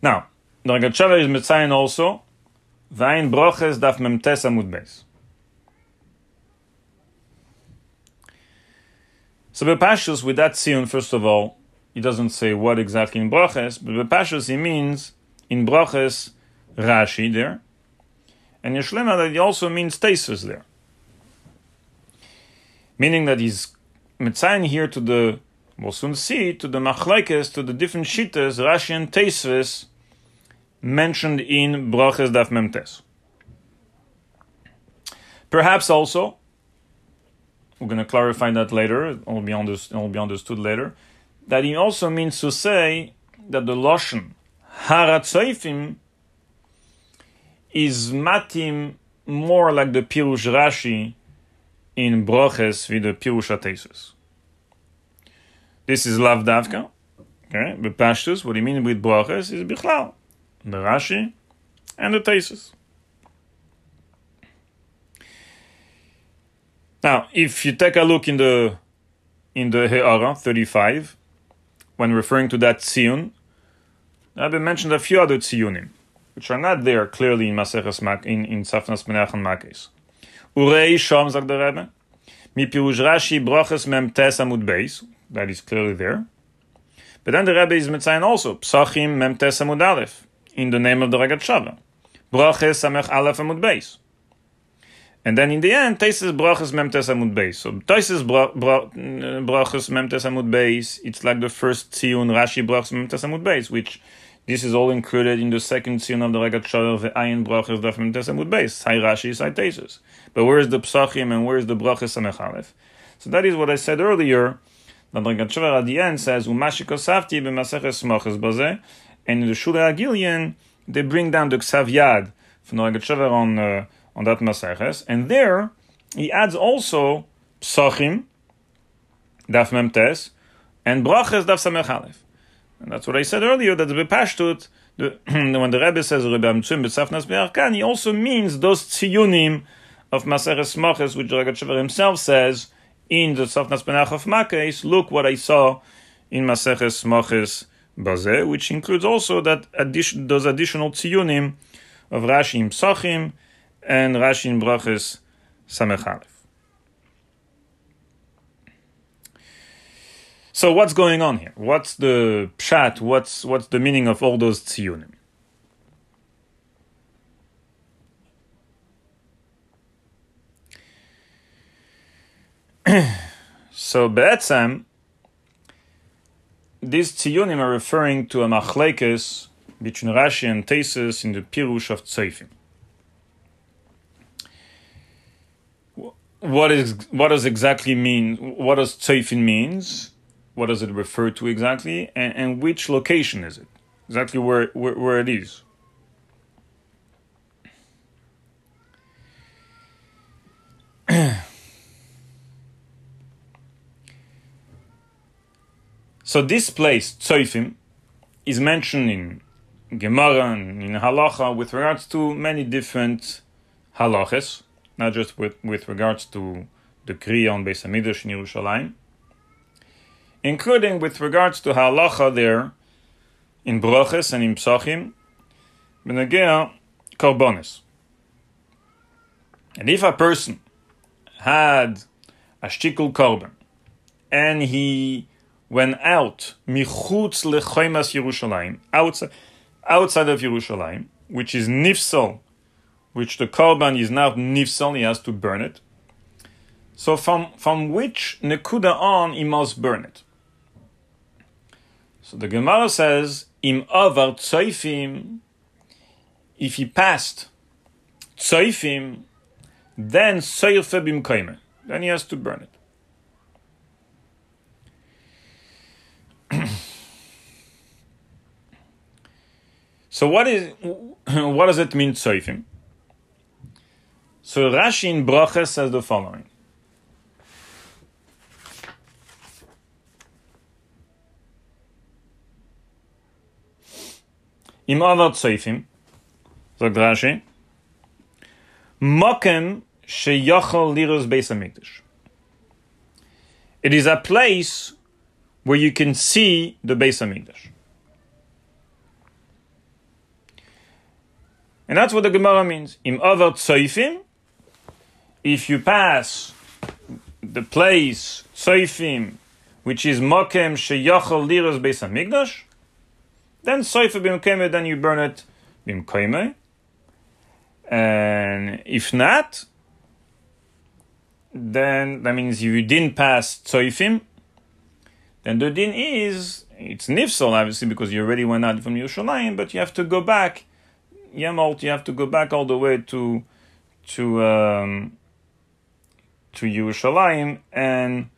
Now, the Rogatchover is Mitzayin also, Vain Broches Daf Memtes Amud Beis. So Bepashus, with that siyun, first of all, he doesn't say what exactly in Broches, but Bepashus he means in Broches Rashi there, and Yeshlema that he also means Tesis there. Meaning that he's Mitzayin here to the, we'll soon see, to the Machlaikes, to the different Shitas, Rashi and Tesis, mentioned in Broches Daf Memtes. Perhaps also, we're going to clarify that later, it will be, understood, it will be understood later, that it also means to say that the Loshen Haratzoifim is matim more like the Pirush Rashi in Broches with the Pirush Atesus. This is Lav Davka. Okay, but Pashtus, what he means with Broches is Bichlal, the Rashi and the Tesis. Now, if you take a look in the in the He'ara 35, when referring to that tziyun, Rabbi mentioned a few other tziyunim, which are not there clearly in Maseches Mak in in Safnas Menach and Makes. Urei Shom sagt der Rebbe, mi pirush Rashi broches mem tes amud beis, that is clearly there. But then the Rebbe is mitzayin also psachim mem tes amud aleph in the name of the Rogatchover, broches samech aleph amud beis. And then in the end, Taisis brachas memtes amud beis. So Taisis brachas memtes amud beis. It's like the first tziyun Rashi brachas memtes amud beis, which this is all included in the second tziyun of the Rogatchover the ayin brachas daf memtes amud beis. Sai Rashi, sai Taisis. But where is the psachim and where is the brachas samech So that is what I said earlier. The Rogatchover at the end says umashi kosavti b'maseches smachas bazeh, and in the Shura Agilian they bring down the Ksav Yad from the on. Uh, on that Maseches. And there, he adds also Psachim, Daf Memtes, and Braches, Daf Samech Aleph. And that's what I said earlier, that the Bepashtut, the, when the Rebbe says Rebbe Amtsim B'Tzafnas Be'arkan, he also means those tziyunim of Maseches Moches, which Rogatchover himself says in the Safnas Benach of Makes, look what I saw in Maseches Moches Bazeh, which includes also that addition, those additional tziyunim of Rashi Psachim, and Rashi in Brachas Samech Aleph. So what's going on here? What's the pshat? What's what's the meaning of all those tziyunim? so Be'etzem, these tziyunim are referring to a machlekes between Rashi and Tesis in the Pirush of Tzayfim. what is what does exactly mean? What does tzayfin means? What does it refer to exactly? And, and which location is it? Exactly where where, where it is. so this place tzayfim is mentioned in Gemara and in Halacha with regards to many different halachas not just with, with regards to the Kriya on Beis Hamikdash in Yerushalayim, including with regards to halacha there in Broches and in Psachim, Benegea Korbonis. And if a person had a shtikul korban and he went out michutz lechoimas Yerushalayim outside outside of Yerushalayim, which is nifsal which the korban is now nifsal, he has to burn it. So from, from which nekuda on he must burn it? So the Gemara says, im avar tzoifim, if he passed tzoifim, then soyfe bim then he has to burn it. So what is what does it mean tzoifim? So Rashi in Bracha says the following. Im Avat Seifim, sagt Rashi, Mokem sheyachal liros beis hamikdash. It is a place where you can see the Beis Hamikdash. And that's what the Gemara means. Im over tzoifim, if you pass the place, tzoifim, which is mokem sheyachal liras beis hamikdash, then soifa bimkeme, then you burn it bimkeme. And if not, then that means you didn't pass tzoifim, then the din is it's nifsal obviously because you already went out from Yerushalayim, but you have to go back. Yemalt, you have to go back all the way to to um, to Yerushalayim and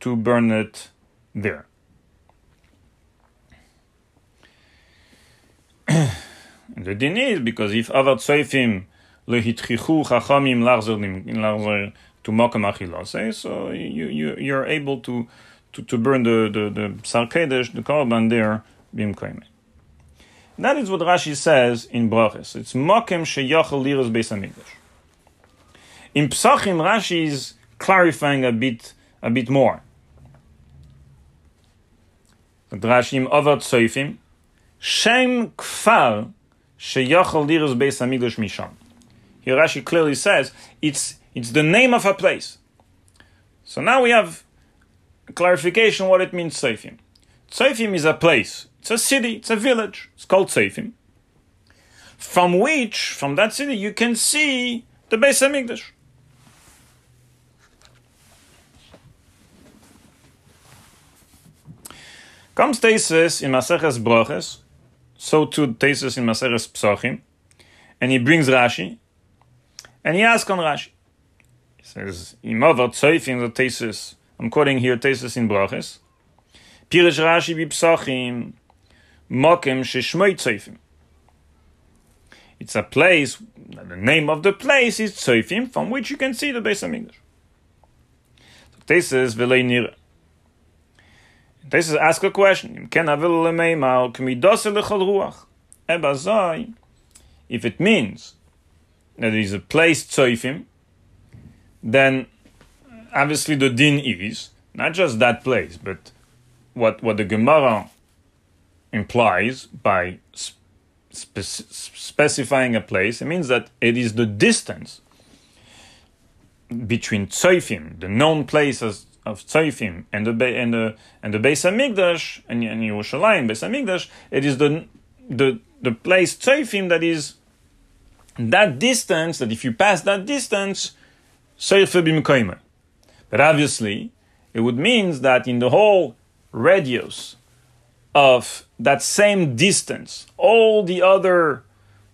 to burn it there. the din is because if avat seifim lehitchichu chachamim larzer to makam achilase, so you, you you're able to to, to burn the the the sarkedesh, the korban there That is what Rashi says in Brachas. It's makem sheyachal liras beis hamikdash. In Psachim, Rashi is clarifying a bit a bit more. Drashim Avad Soifim, Shem Kfar Sheyachal Liras Beis Hamikdash Misham. Here Rashi clearly says it's it's the name of a place. So now we have clarification what it means Soifim. Soifim is a place. It's a city. It's a village. It's called Soifim. From which, from that city, you can see the Beis Hamikdash. Comes Tesis in Maseches Broches, so too Tesis in Maseches Psochim, and he brings Rashi, and he asks on Rashi. He says, Imover Tzoifim the Tesis, I'm quoting here Tesis in Broches, Pirish Rashi bi Psochim, Mokem Sheshmoi Tzoifim. It's a place, the name of the place is Tzoifim, from which you can see the Beis HaMikdash. So Tesis Velei. This is ask a question. If it means that there is a place tzoifim, then obviously the din is not just that place, but what what the Gemara implies by spe- specifying a place. It means that it is the distance between tzoifim, the known places of Tzayfim and the and the and the Beis Hamikdash and, and Yerushalayim Beis Hamikdash, it is the the the place Tzayfim that is that distance. That if you pass that distance, But obviously, it would mean that in the whole radius of that same distance, all the other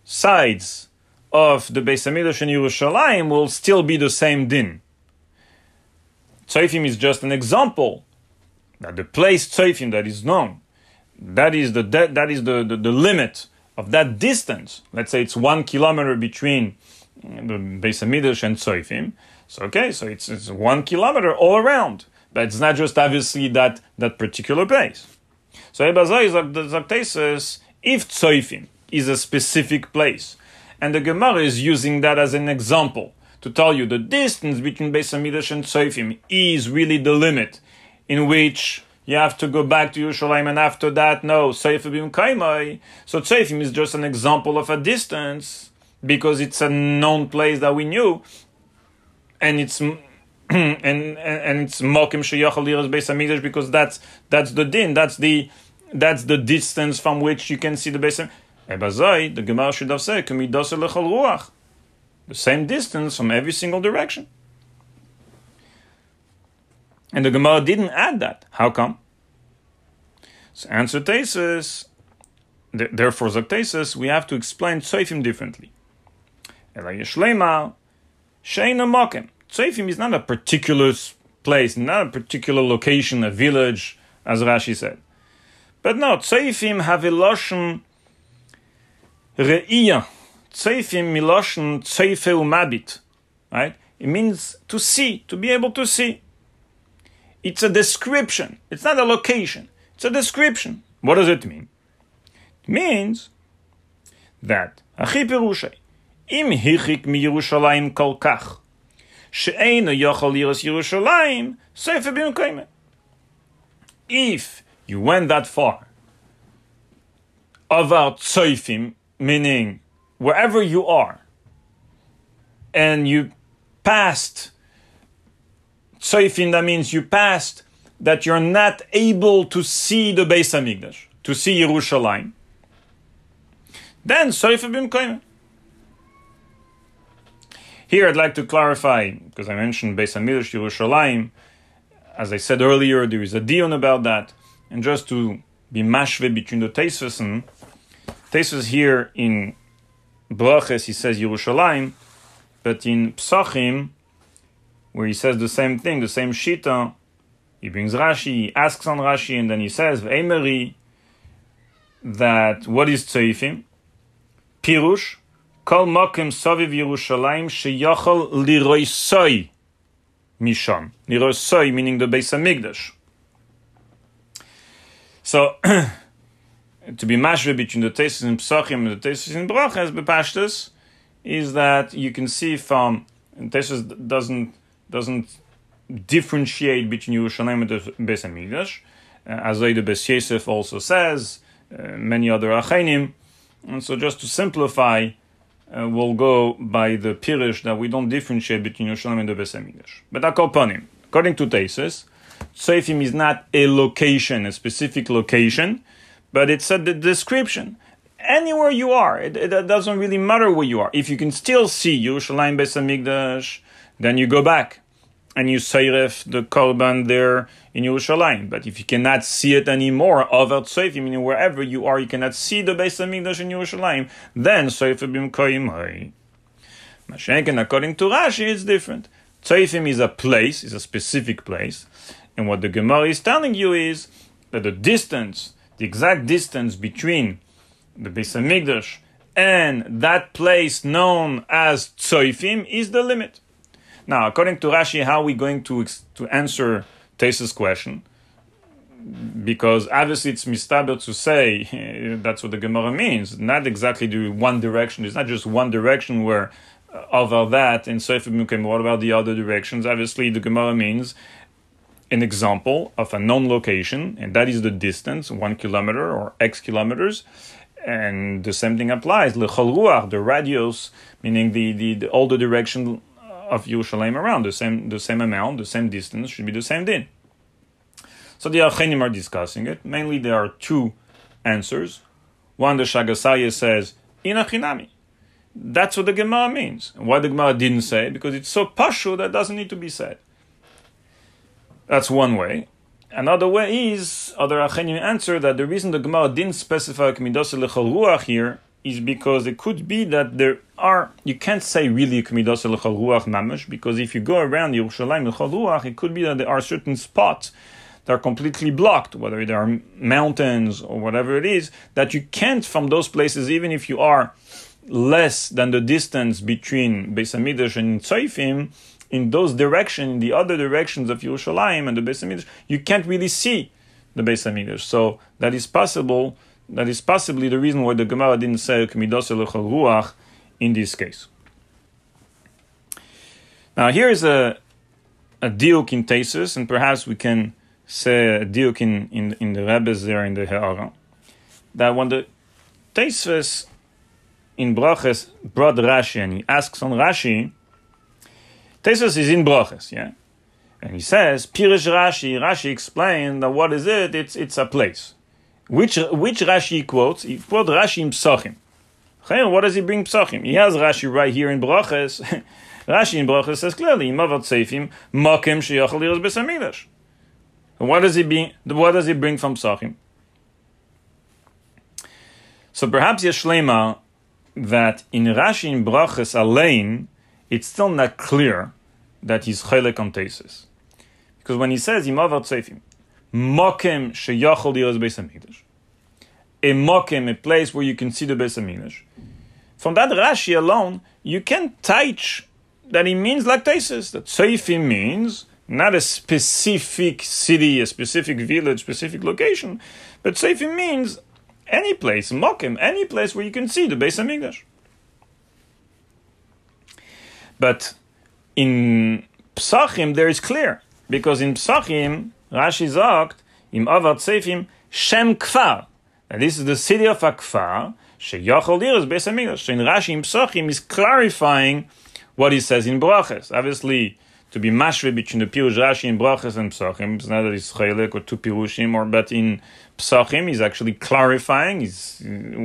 sides of the Beis Hamikdash and Yerushalayim will still be the same din. Tzoifim is just an example. That the place Tzoifim that is known, that is the that, that is the, the, the limit of that distance. Let's say it's one kilometer between uh, the Beis Hamidrash and Tzoifim. So okay, so it's, it's one kilometer all around, but it's not just obviously that that particular place. So Ebazai says if Tzoifim is a specific place, and the Gemara is using that as an example to tell you the distance between Beis Hamidrash and Tzofim is really the limit in which you have to go back to Yerushalayim, and after that, no, Seifim Kaimai. So Tzofim is just an example of a distance because it's a known place that we knew, and it's and and, and it's Mokim Sheyachal Liras Beis Hamidrash because that's that's the din, that's the that's the distance from which you can see the Beis Hamikdash. Eh, the Gemara should have said, "Kamidas lechol ruach." the same distance from every single direction. And the Gemara didn't add that. How come? So answer Tesis, therefore Zaktesis, we have to explain Tzoifim differently. Elayishlema, Sheina Mokem. Tzoifim is not a particular place, not a particular location, a village, as Rashi said. But no, Tzoifim have a lotion re'iyah, Tzeifim miloshen tzeife umabit. Right? It means to see, to be able to see. It's a description. It's not a location. It's a description. What does it mean? It means that Achi Perushay, im hichik mi Yerushalayim kol If you went that far, avar tzoifim, meaning wherever you are, and you passed Tzoifim, that means you passed that you're not able to see the Beis Hamikdash, to see Yerushalayim, then Tzoifim bim Here I'd like to clarify, because I mentioned Beis Hamikdash, Yerushalayim, as I said earlier, there is a dion about that, and just to be mashve between the and Teisvus here in Braches, he says Yerushalayim, but in Psachim, where he says the same thing, the same shita, he brings Rashi, he asks on Rashi, and then he says, V'emeri, that what is Tzeifim? Pirush, Kol Mokim Soviv Yerushalayim Sheyachol Liroisoi Misham. Liroisoi meaning the base Beis Hamikdash. So, to be mashve between the Tesis in Psachim and the Tesis in Brachas, Bepashtus, is that you can see from Tesis doesn't doesn't differentiate between Yerushalayim and the Beis Hamikdash, uh, as the Beis Yosef also says, uh, many other Achenim, and so just to simplify, uh, we'll go by the Pirish that we don't differentiate between Yerushalayim and the Beis Hamikdash. But Akoponim, according to Tesis, Seifim is not a location, a specific location, but it's a description. Anywhere you are, it, it, doesn't really matter where you are. If you can still see Yerushalayim Beis Hamikdash, then you go back and you seiref the korban there in Yerushalayim. But if you cannot see it anymore, over seifim, meaning wherever you are, you cannot see the Beis Hamikdash in Yerushalayim, then seifim bim koyim Mashenken, according to Rashi, it's different. Tzeifim is a place, is a specific place, and what the Gemara is telling you is that the distance, the exact distance between the Beis Hamikdash and that place known as Tzoifim is the limit. Now, according to Rashi, how are we going to, to answer Tesa's question? Because obviously it's mistaber to say that's what the Gemara means. Not exactly the one direction. It's not just one direction where uh, over that in Sefer Mukim, what about the other directions? Obviously, the Gemara means an example of a known location, and that is the distance, one kilometer or X kilometers. And the same thing applies. Ruach, the radius, meaning the, the, the all the direction of Yerushalayim around the same the same amount, the same distance should be the same din. So the Achenim are discussing it. Mainly, there are two answers. One, the Shagasaya says in inachinami. That's what the Gemara means. And why the Gemara didn't say? Because it's so pashu that doesn't need to be said. That's one way. Another way is other Achenim answer that the reason the Gemara didn't specify Kmidos Ruach here is because it could be that there are you can't say really Ruach Mamash because if you go around Yerushalayim Ruach, it could be that there are certain spots that are completely blocked, whether they are mountains or whatever it is, that you can't from those places, even if you are less than the distance between Beis Hamikdash and Tzoifim, in those directions, in the other directions of Yerushalayim and the Beis Hamikdash, you can't really see the Beis Hamikdash. So that is possible that is possibly the reason why the Gemara didn't say Ruach in this case. Now here is a a diuk in Tesis, and perhaps we can say a diuk in, in, in the Rebbe's there in the He'ara, that when the Tesis in Braches brought Rashi and he asks on Rashi, Tesis is in Braches, yeah? And he says, Pirish Rashi, Rashi explained that what is it? It's, it's a place. Which which Rashi quotes? He quotes Rashi in Psachim. What does he bring Psachim? He has Rashi right here in Brachas. Rashi in Brachas says clearly, Mavat Seifim, Makim Sheyachal Yiras. What does he bring? What does he bring from Psachim? So perhaps Yeshlema that in Rashi in Brachas Alein, it's still not clear that he's Chelek on Tesis. Because when he says Imavat Seifim, mokem sheyachol diras beis hamikdash. A mokem, a place where you can see the beis hamikdash. From that Rashi alone, you can teach that it means lactasis. That Seifi means not a specific city, a specific village, specific location, but Seifi means any place, mokem, any place where you can see the Beis Hamikdash. But in Psachim, there is clear because in Psachim Rashi sagt, im Avar Tzefim, Shem Kfar. And this is the city of Akfar, Sheyachol Diras Beis Hamikdash. In Rashi in Psachim is clarifying what he says in Brachas. Obviously, to be mashve between the Pirush Rashi in Brachas and Psachim, it's not that it's Chaylik or two Pirushim, or but in Psachim, he's actually clarifying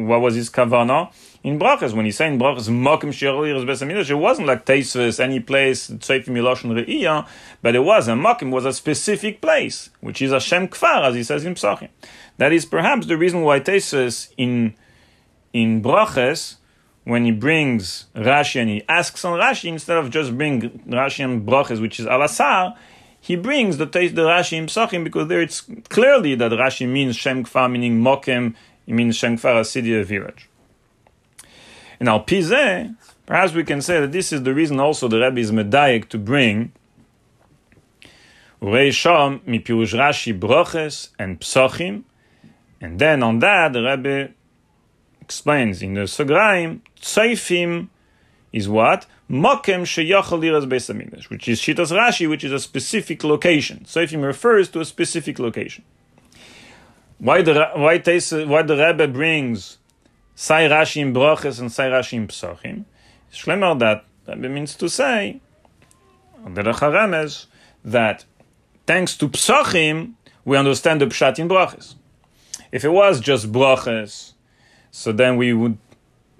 what was his Kavanah in Brachas. When he's saying Brachas, Mokim Beis Hamikdash, it wasn't like Teisves, any place, Tzayfim Miloshon Re'iyah, but it was, a Mokim was a specific place, which is Hashem Kfar, as he says in Psachim. That is perhaps the reason why Teisves in in Brachas, when he brings Rashi and he asks on Rashi, instead of just bring Rashi and Brachas, which is Alasar, he brings the, taste the Rashi in Psachim because there it's clearly that Rashi means Shem Kfar, meaning Mokem, it means Shem Kfar, a city, a village. And now Pizeh, perhaps we can say that this is the reason also the Rebbe is medayik to bring Urei Sham, Mipirush Rashi, Broches, and Psachim, and then on that the Rebbe explains in the Sagraim, Tseifim is what? Mokem sheyachal liras beis which is Shitas Rashi, which is a specific location. Tseifim refers to a specific location. Why the why, why the Rebbe brings Sai Rashi in Broches and Sai Rashi in Psachim? Shlemer that Rebbe means to say, that thanks to Psachim, we understand the Pshat in Broches. If it was just Broches, so then we would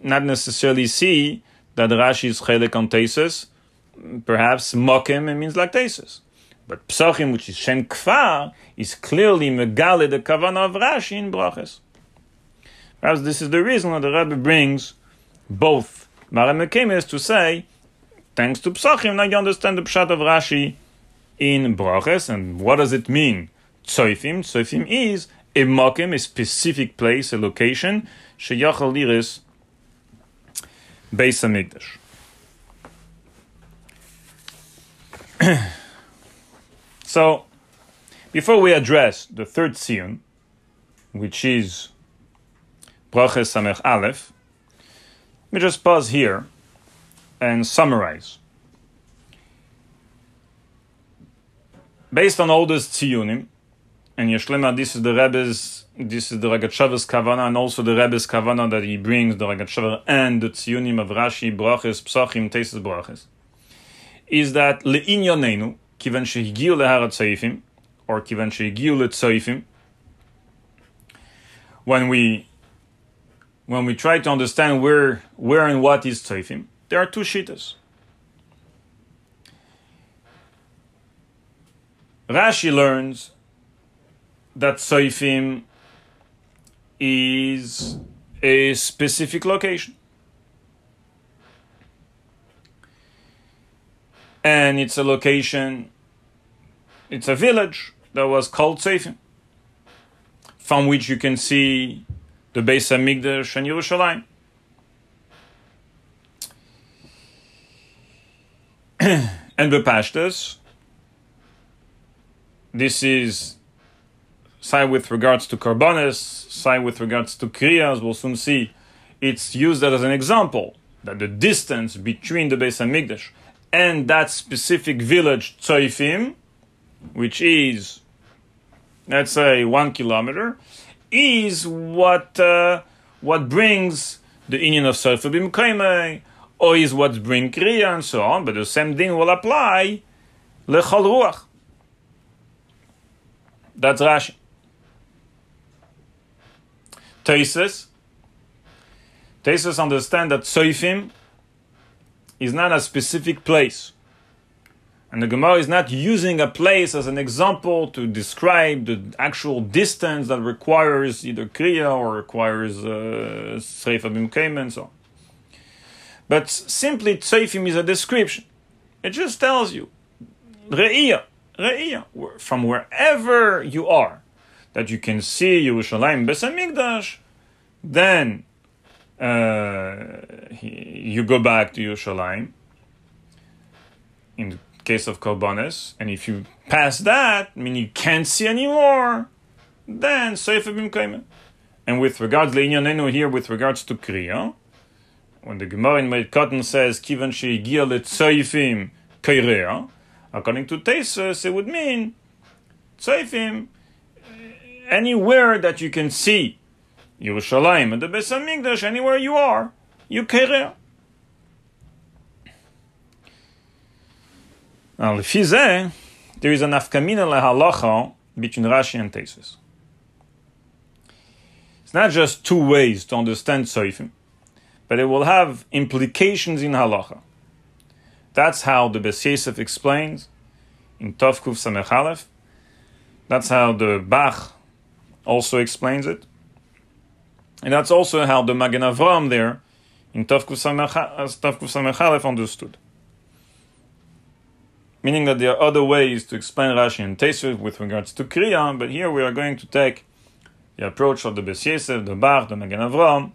not necessarily see that Rashi is chelik on tesis. Perhaps mokim it means like tesis. But psachim, which is shem kfar, is clearly megale the kavana of Rashi in brachas. Perhaps this is the reason that the Rebbe brings both Mara Mekemes to say, thanks to psachim, now you understand the pshat of Rashi in brachas, and what does it mean? Tzoifim. Tzoifim is a mokim, a specific place, a location, sheyachal liris Beis Hamikdash. so, before we address the third siyun, which is Braches Samech Aleph, let me just pause here and summarize. Based on all those tziyunim, and Yeshlema, this is the Rebbe's, this is the Rogatchover's Kavana, and also the Rebbe's Kavana that he brings, the Rogatchover and the Tziyunim of Rashi, Braches, Psachim, Tesis Braches, is that Le'inyonenu, kivan shehigiu leharat Tzaifim, or kivan shehigiu le'Tzaifim, when we when we try to understand where where and what is Tzaifim, there are two shitas. Rashi learns that Soifim is a specific location. And it's a location, it's a village that was called Seifim, from which you can see the Beis Hamikdash and Yerushalayim. and Bepashtas, this is side with regards to karbanis, side with regards to kriyas, we'll soon see. It's used as an example that the distance between the Beis Hamikdash and that specific village Tzoifim, which is, let's say, one kilometer, is what uh, what brings the union of Sefer Bimkaimei, or is what brings Kriya and so on, but the same thing will apply Lechol Ruach. That's Rashi. Taisus. Taisus understand that Soifim is not a specific place. And the Gemara is not using a place as an example to describe the actual distance that requires either Kriya or requires Sreifa uh, and so on. But simply Tseifim is a description. It just tells you, Re'iyah, Re'iyah, from wherever you are that you can see Yerushalayim Besamikdash, then uh, you go back to Yerushalayim. In case of Korbanes, and if you pass that, I mean you can't see anymore, then Sefer Bimkaimen. And with regards to Le'inyanenu here, with regards to Kriya, when the Gemara in Meir Cotton says Kivan Sheigia Letzoifim Kairea, according to Tesis, it would mean Tzoifim eh, anywhere that you can see Yerushalayim and the Beis anywhere you are, you kerea. Now, lefizeh, there is an afkamina lehalacha between Rashi and Tesis. It's not just two ways to understand Soifim, but it will have implications in halacha. That's how the Beis Yosef explains in Tovkuf Samech. That's how the Bach also explains it. And that's also how the Magen Avram there in Tovkuf Samech understood. Meaning that there are other ways to explain Rashi and Tosfos with regards to Kriya, but here we are going to take the approach of the Beis Yosef, the Bach, the Magen Avram,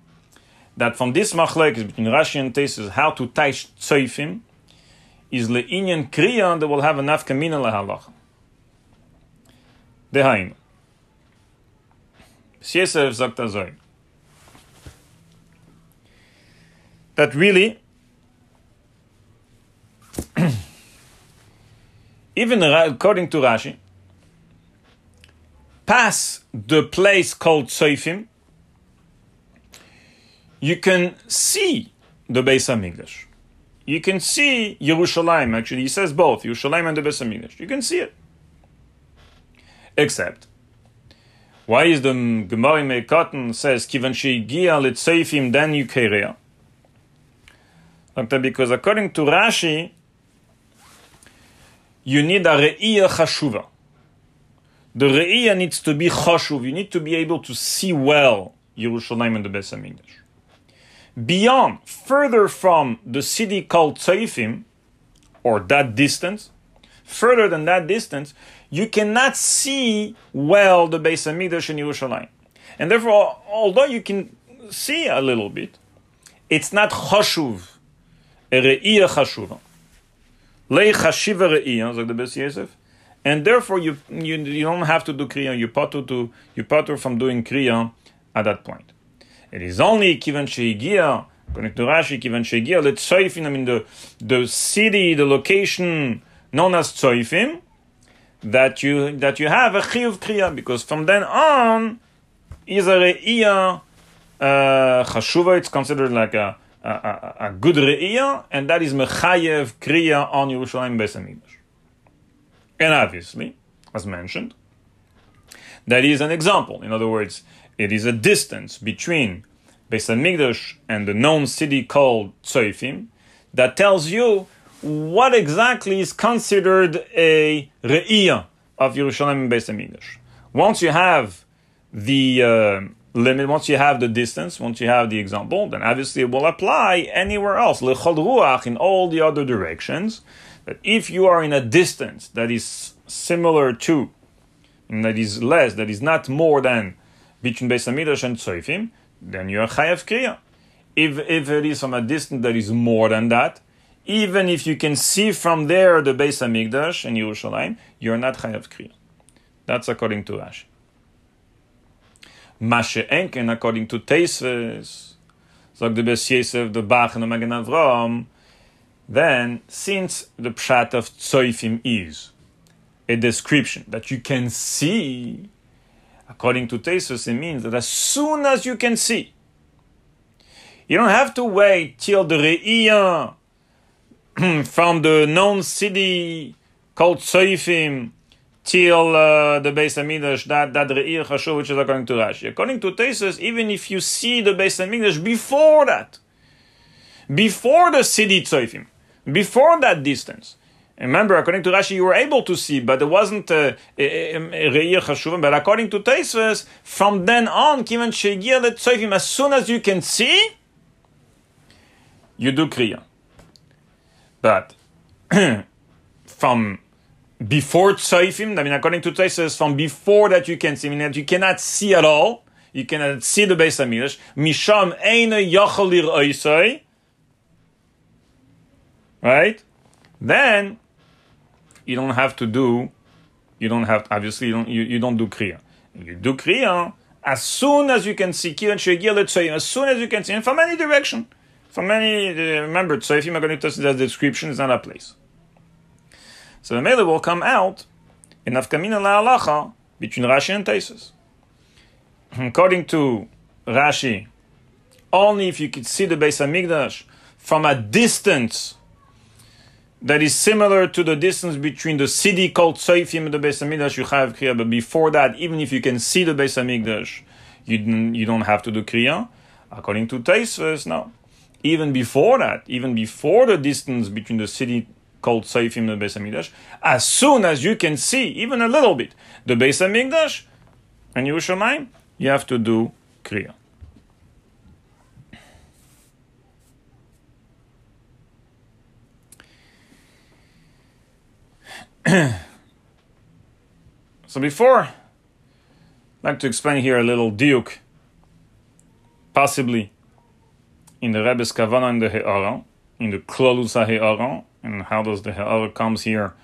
that from this machlekes between Rashi and Tosfos, how to taish tzoifim, is le'inyan kriya that will have a nafkamina lehalach. Dehainu. Yosef sagt. That really, even according to Rashi, pass the place called Tzoifim, you can see the Beis Hamikdash. You can see Yerushalayim. Actually, he says both Yerushalayim and the Beis Hamikdash. You can see it. Except, why is the Gemara Meikoton says Kivan Sheigia Litzeifim then Yukerea? Because according to Rashi, you need a re'iyah chashuva. The re'iyah needs to be chashuv. You need to be able to see well Yerushalayim and the Beis Hamikdash beyond, further from the city called Tzaifim, or that distance, further than that distance, you cannot see well the Beis Hamikdash in Yerushalayim. And therefore, although you can see a little bit, it's not chashuv, a re'iyah. Lei like the Beis Yosef, and therefore you, you, you don't have to do kriya, you patur to you patur from doing kriya at that point. It is only kivan sheigia, according to Rashi, kivan sheigia letzoifim. I mean the the city, the location known as tzoifim, that you that you have a chiyuv kriya because from then on is a re'iyah uh, chashuva. It's considered like a a, a, good re'iyah, and that is mechayev kriya on Yerushalayim Beis Hamikdash. And obviously, as mentioned, that is an example. In other words, it is a distance between Beis Hamikdash and the known city called Tzoifim that tells you what exactly is considered a re'iyah of Yerushalayim Beis Hamikdash. Once you have the uh, limit, once you have the distance, once you have the example, then obviously it will apply anywhere else, lechol ruach, in all the other directions. That if you are in a distance that is similar to, that is less, that is not more than between Beis Hamikdash and Tzoifim, then you are Chayav Kriya. If, if it is from a distance that is more than that, even if you can see from there the Beis Hamikdash and Yerushalayim, you are not Chayav Kriya. That's according to Rashi. Mashe Enken, according to Teisves, sagt the Yosef, the Bach and the Magen Avram, then since the pshat of Tzoifim is a description that you can see According to Tesos, it means that as soon as you can see, you don't have to wait till the Re'iyah from the known city called Soifim till uh, the Beis Hamikdash, that, that Re'iyah Chashuv, which is according to Rashi. According to Tesos, even if you see the Beis Hamikdash before that, before the city Soifim, before that distance, Remember, according to Rashi, you were able to see, but it wasn't re'ir chashuvim. But according to Taisves, from then on, kivan shegia letzofim, as soon as you can see, you do kriya. But from before tzoifim, I mean, according to Taisves, from before that you can see, I mean, that you cannot see at all, you cannot see the Beis Hamikdash. Misham eina yachalir oisai. Right? Then you don't have to do, you don't have, obviously, you don't, you, you don't do Kriya. You do Kriya as soon as you can see, let's say, as soon as you can see, and from any direction. From any, uh, if you're going to the description, is not a place. So the Mele will come out in Afkamina La'alacha between Rashi and Taisus. According to Rashi, only if you could see the Beis Hamikdash from a distance that is similar to the distance between the city called Tzoifim and the Beis Hamikdash, you have Kriya. But before that, even if you can see the Beis Hamikdash, you, you don't have to do Kriya. According to Taisves, no. Even before that, even before the distance between the city called and the Beis Hamikdash, as soon as you can see, even a little bit, the Beis Hamikdash and Yerushalayim, you have to do Kriya. so before, I'd like to explain here a little diuk, possibly in the Rebbe's Kavana in the He'ara, in the Klolus HaHe'ara, and how does the He'ara comes here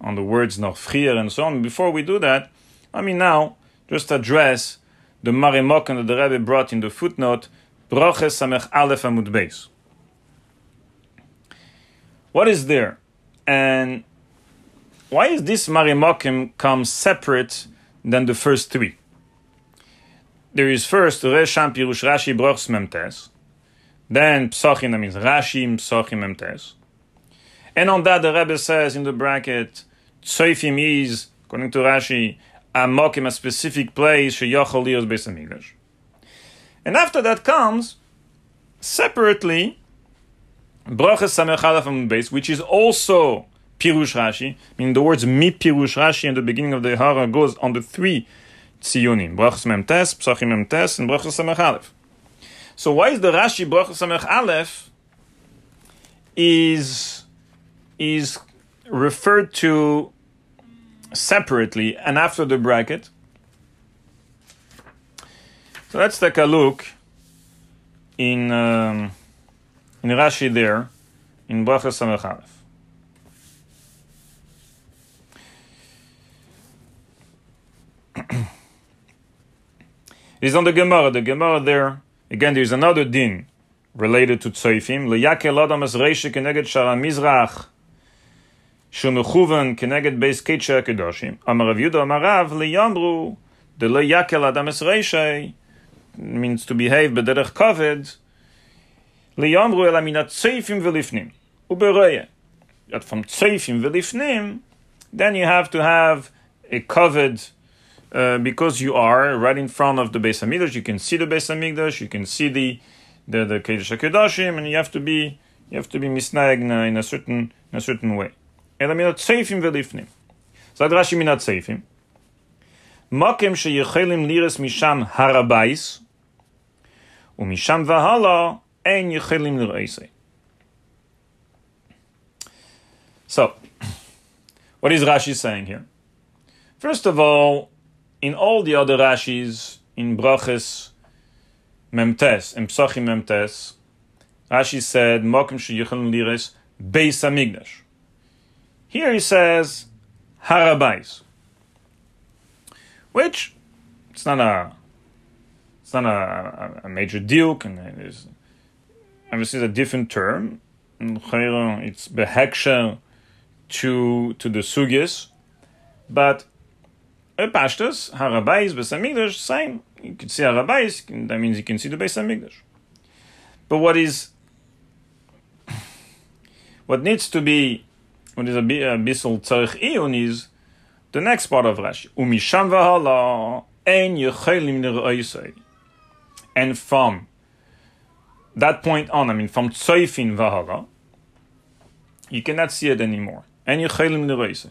on the words frier and so on. Before we do that, let me now just address the Marimokan that the Rebbe brought in the footnote, Broches Samech Aleph Amud Beis. What is there? And why is this Marimokim come separate than the first three? There is first Resham Pirush Rashi Brochs Memtes, then Psochim, that means Rashi Psochim Memtes. And on that the Rebbe says in the bracket, Tsoifim is, according to Rashi, a mokim, a specific place, sheyochol lios beis hamikdash. And after that comes, separately, Brachas Samech Aleph Base, which is also Pirush Rashi, meaning the words Mi Pirush Rashi in the beginning of the Hara goes on the three Tzionim, Brachas Memtes, Psachim Memtes, and Brachas Samech Aleph. So why is the Rashi Brachas Samech Aleph is, is referred to separately and after the bracket? So let's take a look in, um, in Rashi there, in Brachas Samech Aleph. It's on the Gemara. The Gemara there, again, there's another din related to Tzoifim. Leyakel Adam as Reisha keneged Shara Mizrach Shumechuvan Keneged Beis Ketcha Kedoshim. Amar Yehuda Amar Rav Liyamru the Yakel Adam Esreishay means to behave bederech kaved. Liyamru ela min atzeifim velifnim ubereya. That from tzeifim velifnim, then you have to have a covered. Uh, because you are right in front of the Beis Hamikdash, you can see the Beis Hamikdash, you can see the the the Kedush and you have to be you have to be misnagna in a certain in a certain way. אלא מן הצייפים ולפנים. sagt רש"י מן הצייפים, מוקם שיכולים לירס משם הר הבייס, ומשם והלאה אין יכולים לרעסי. So, what is Rashi saying here? First of all, in all the other Rashis, in Brachis Memtes, in Psachim Memtes, Rashi said, Mokim Sheyichel Liris, Beis Hamikdash. Here he says, Harabais, which it's not a it's not a, a major deal, and it is obviously a different term. It's beheksha to to the sugis, but Pashtas, Harabais, Besamigdash, same. You can see Harabais, that means you can see the Beis Hamikdash. But what is what needs to be what is a bissel tzarich iyun is the next part of Rashi. Umisham v'hala ein yechelim nir'oisei. And from that point on, I mean from tzoifin v'hala, you cannot see it anymore. And yechelim nir'oisei.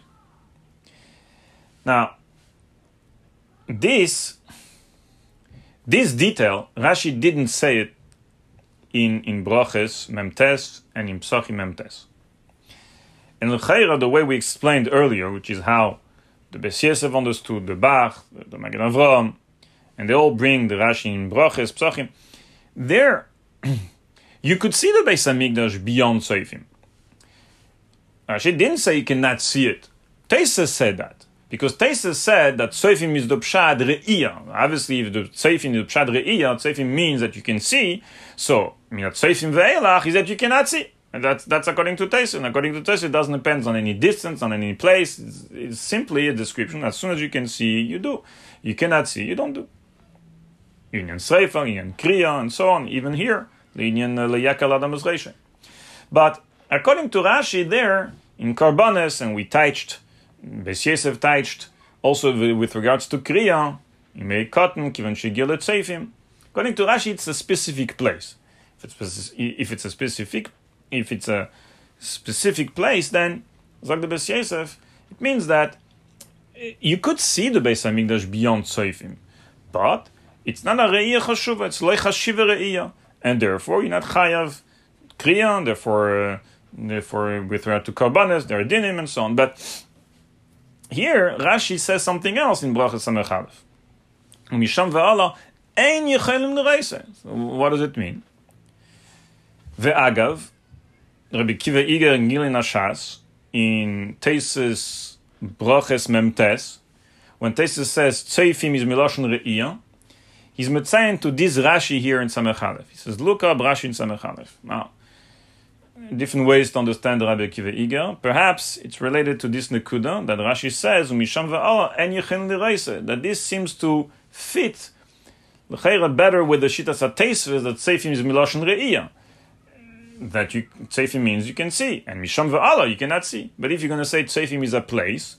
Now, this this detail, Rashi didn't say it in in Broches Memtes and in Psachim Memtes. And L'chaira, the way we explained earlier, which is how the Yosef understood the Bach, the Magen Avram, and they all bring the Rashi in Broches Psachim. There, you could see the Beis Hamikdash beyond Seifim. Rashi didn't say you cannot see it. Teisa said that. Because Taisa said that Seifim is the Pshad Re'iyah. Obviously, if the Seifim is the Pshad Re'iyah, Seifim means that you can see. So, mean, Seifim Ve'elach is that you cannot see. And that's, that's according to. And according to Taisa, it doesn't depend on any distance, on any place. It's, it's simply a description. As soon as you can see, you do. You cannot see, you don't do. Union Sreifa, Union Kriya, and so on, even here, the Union uh, Leyakel Adam But according to Rashi, there in Karbanes, and we touched, Bes Yosef touched, also with regards to Kriya, make cotton, Kivan Shigil Seifim. According to Rashi, it's a specific place. If it's, if it's a specific, if it's a specific place, then Zag the Bes Yosef, it means that you could see the Beis Hamikdash beyond Seifim, but it's not a re'iyah chashuva, it's loy chashiva re'iyah, and therefore you're not chayav kriya, therefore, uh, therefore with regard to karbanes, there are dinim and so on. But here Rashi says something else in Brachas Samech Aleph. Misham ve'ala ein yechelim nereise. What does it mean? Ve'agav, Rabbi Kiva Eiger in Gilin Ashas, in Tesis Brachas Memtes, when Tesis says Tzeifim is Miloshon Re'iyah, he's metzayin to this Rashi here in Samech. He says, look up Rashi in Samech. Now, different ways to understand Rabbi Akiva Eiger. Perhaps it's related to this Nekuda that Rashi says, Umisham va'ala en yechin lireise, that this seems to fit the chaira better with the Shitas HaTeisves that Seifim is Miloshon Re'iyah. That you Seifim means you can see, and Misham va'ala you cannot see. But if you're going to say Seifim is a place,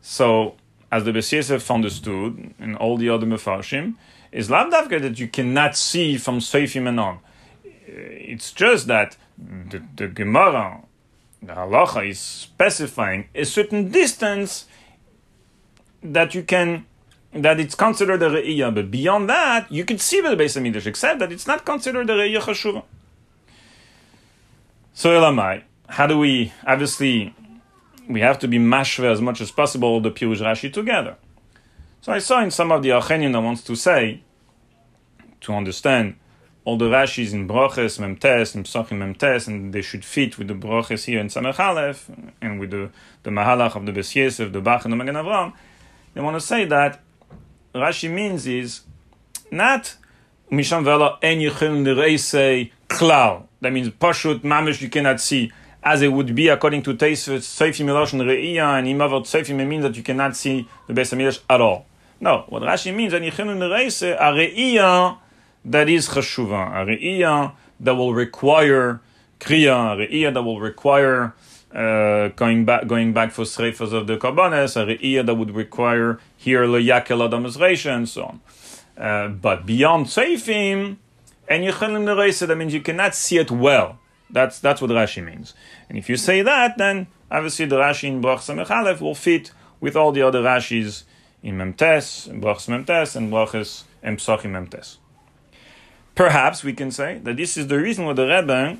so as the Bes Yosef understood, and all the other Mefarshim, is lavdavka that you cannot see from Seifim and on. It's just that the, the Gemara, the halacha is specifying a certain distance that you can that it's considered a re'iyah, but beyond that, you can see the Beis Hamikdash, except that it's not considered a re'iyah chashuva. So Elamai, how do we, obviously, we have to be mashve as much as possible the Pirush Rashi together. So I saw in some of the Achenim that wants to say, to understand all the Rashis in Broches, Memtes, and Psachim Memtes, and they should fit with the Broches here in Samech Aleph, and with the, the Mahalach of the Bes Yosef, the Bach, and the Magen Avram, they want to say that Rashi means is not Misham Vela En Yichim Nereisei Klal. That means Pashut Mamish you cannot see, as it would be according to Seifi Milosh and Re'iyah, and Imavot Seifi means that you cannot see the Beis Hamidrash at all. No, what Rashi means, En Yichim Nereisei, a Re'iyah that is chashuva, a re'iyah that will require kriya, a re'iyah that will require uh, going back going back for sreifas of the karbanes, a re'iyah that would require here leyakel adam and so on. Uh, but beyond seifim, and yechelim nereisa, that means you cannot see it well. That's that's what Rashi means. And if you say that, then obviously the Rashi in Brach Samech will fit with all the other Rashis in Memtes, in Brachas Memtes, and Brachas and Psachim Memtes. Perhaps we can say that this is the reason why the Rebbe,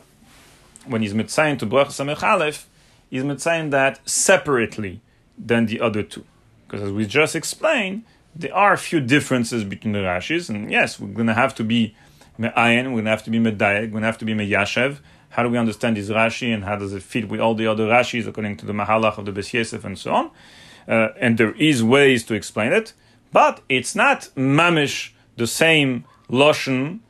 when he's mitzayin to Brach Samech is mitzayin that separately than the other two. Because as we just explained, there are a few differences between the Rashis, and yes, we're going to have to be me'ayin, we're going to have to be medayek, we're going to have to be meyashev. How do we understand this Rashi, and how does it fit with all the other Rashis according to the Mahalach of the Bes Yosef and so on? Uh, and there is ways to explain it, but it's not mamish the same loshen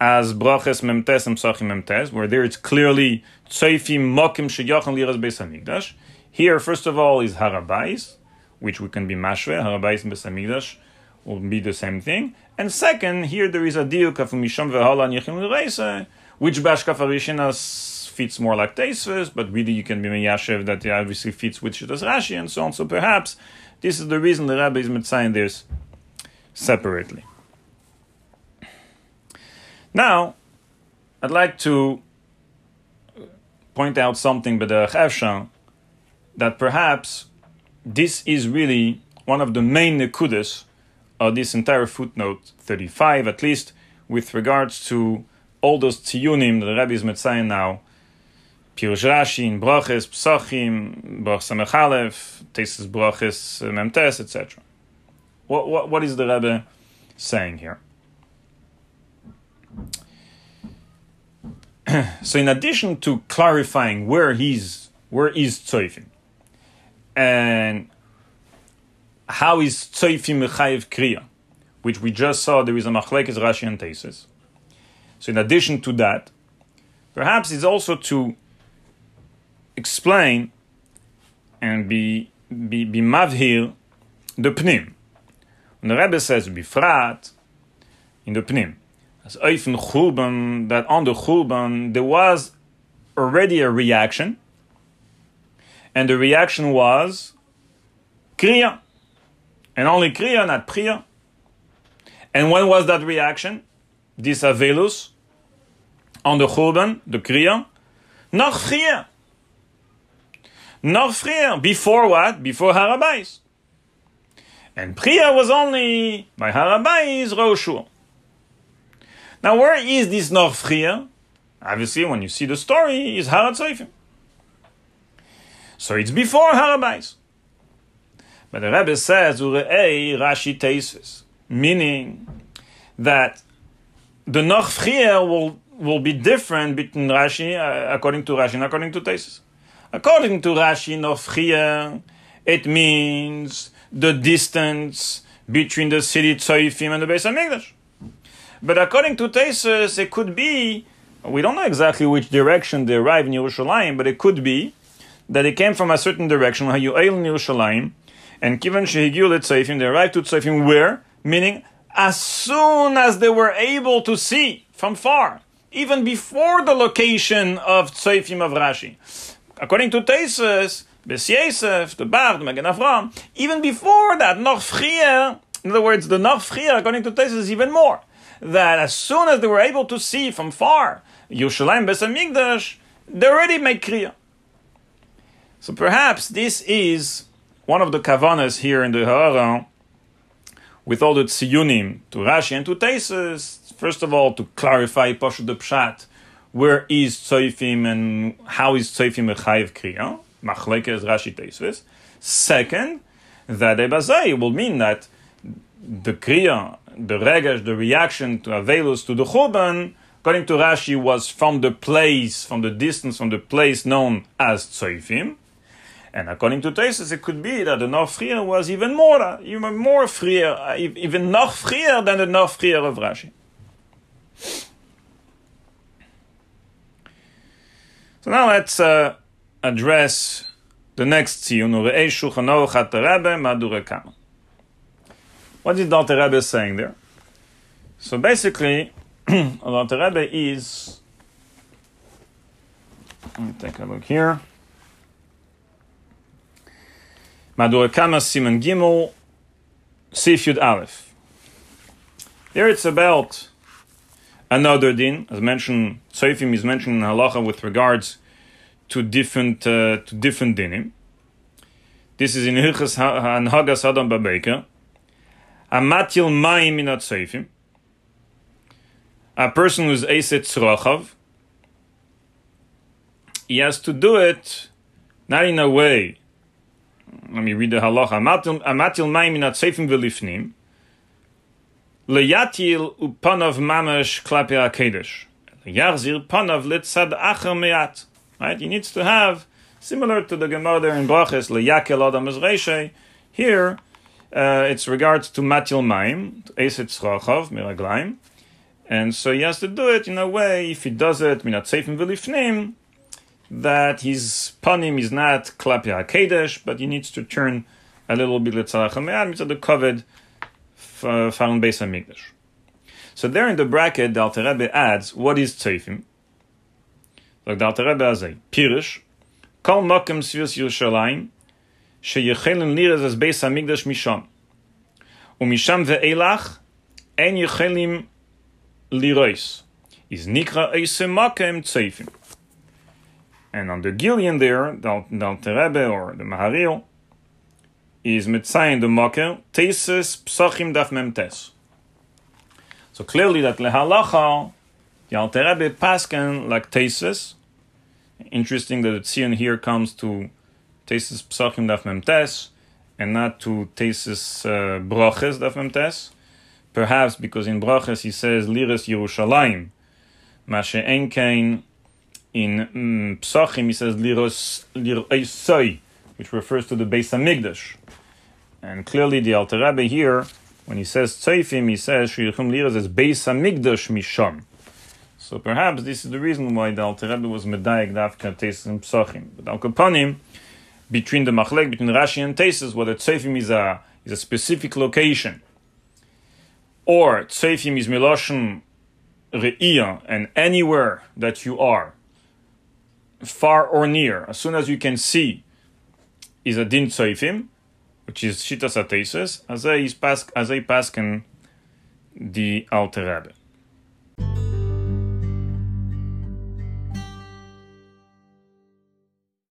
as brachas memtes and psachim memtes, where there it's clearly tzeifim mokim sheyachan liras beis. Here, first of all, is harabais, which we can be mashve. Harabais and beis will be the same thing. And second, here there is a deal kafum misham vehala nichim lireise, which bashkaf arishinas fits more like Teisves, but really you can be meyashev that it obviously fits with Shittas Rashi and so on. So perhaps this is the reason the Rabbi is mitzayin this separately. Now, I'd like to point out something, but uh, that perhaps this is really one of the main nekudas of this entire footnote 35, at least with regards to all those tiyunim that the Rebbe is metzayin now, Pirush Rashi, in Broches, Psachim, Broch Samech Aleph, Tesis Broches, Memtes, etc. What, what, what is the Rebbe saying here? so in addition to clarifying where he's where is tzoifim and how is tzoifim mechayev kriya, which we just saw there is a machlekes Rashi and Tesis. So in addition to that, perhaps it's also to explain and be be, be mavhir the pnim. When the Rebbe says bifrat, in the Pnim. As Eifen Chulban, that on the Chulban there was already a reaction, and the reaction was Kriya. And only Kriya, not Priya. And when was that reaction? This Avelus on the Chulban, the Kriya? Noch Frier. Noch Frier. Before what? Before Harabais. And Priya was only by Harabais Roshua. Now, where is this Noch Frier? Obviously, when you see the story, is Harat So it's before Harabais. But the Rebbe says, Ure'ei Rashi Teisvis, meaning that the Noch Frier will, will be different between Rashi, uh, according to Rashi and according to Teisvis. According to Rashi, Noch Frier, it means the distance between the city Tzoifim and the Beis HaMikdash. But according to Tesis, it could be, we don't know exactly which direction they arrived in Yerushalayim, but it could be that it came from a certain direction, Hayu'el in Yerushalayim, and given Shehigiu Tzoifim, they arrived to Tzoifim where? Meaning, as soon as they were able to see from far, even before the location of Tzoifim of Rashi. According to Tesis, Bes the Bar, the Magen Avram, even before that, noch in other words, the noch according to Tesis, is even more. That as soon as they were able to see from far, Yerushalayim Bes they already made kriya. So perhaps this is one of the kavanas here in the Ha'ara, with all the tziyunim to Rashi and to Tesis, first of all, to clarify Pasha the Pshat, where is Tzoifim and how is Tzoifim a chayiv kriya? Machlekes Rashi Teisves. Second, that Ebazai will mean that the Kriya, the Regesh, the reaction to Avelus, to the Churban, according to Rashi, was from the place, from the distance, from the place known as Tzoifim. And according to Tesis, it could be that the Nofrier was even more, even more freer, even noch freer than the Nofrier of Rashi. So now let's uh, address the next tziyun. What is der Rebbe saying there? So basically, der Rebbe is, let me take a look here. Madure Kama Simon Gimel, Sif Aleph. There it's about another din, as mentioned, Seifim is mentioned in Halacha with regards to different uh, to different dinim. This is in Hilchas Hanhagas Adam Babeka. Amatil Mayim Minat Seifim. A person who's Eset Tzrochav, he has to do it not in a way. Let me read the halacha. Amatil Mayim Minat Seifim Velifnim. Leyatil upanav mamash klape akedesh. Leyachzir panav litzad acher meat. Right? He needs to have, similar to the Gemara there in Brachas, leyakel adam reshe. Here, uh, it's regards to matil maim, eset tzrachav, miraglaim. And so he has to do it in a way, if he does it, minat seifim v'lifnim, that his panim is not klapi hakedesh, but he needs to turn a little bit letzalach hamead, mitzad the covered uh, found base hamikdash. So there in the bracket, the Alter Rebbe adds, what is tzefim? sagt the Alter Rebbe Azei, Pirish, kol mokem svius Yerushalayim, sheyechelen liras as beis hamigdash misham. ומisham ve'elach, en yechelim lirois. Is nikra eise mokem tzefim. And on the Gillian there, the, Rebbe or the Maharil, is mitzayin the moker, tesis psachim daf memtes. So clearly that lehalacha, the Alter Rebbe pasken like Tesis. Interesting that the Tzion here comes to Tesis Psachim Daf Memtes and not to Tesis uh, Broches Daf Memtes. Perhaps because in Broches he says Liris Yerushalayim. Mashe Enkein in mm, Psachim he says Liros Liroisoi, which refers to the Beis Hamikdash. And clearly the Alter Rebbe here, when he says Tzeifim, he says Shirichum Liras as Beis Hamikdash Misham. So perhaps this is the reason why the Alter Rebbe was medayik dafka and psachim. But al kapanim, between the machlek, between Rashi and tesis, whether tzefim is a is a specific location or tseifim is miloshen re'iyah, and anywhere that you are, far or near, as soon as you can see, is a din tseifim, which is shitas atesis, as a is pas as a paskin the Alter Rebbe.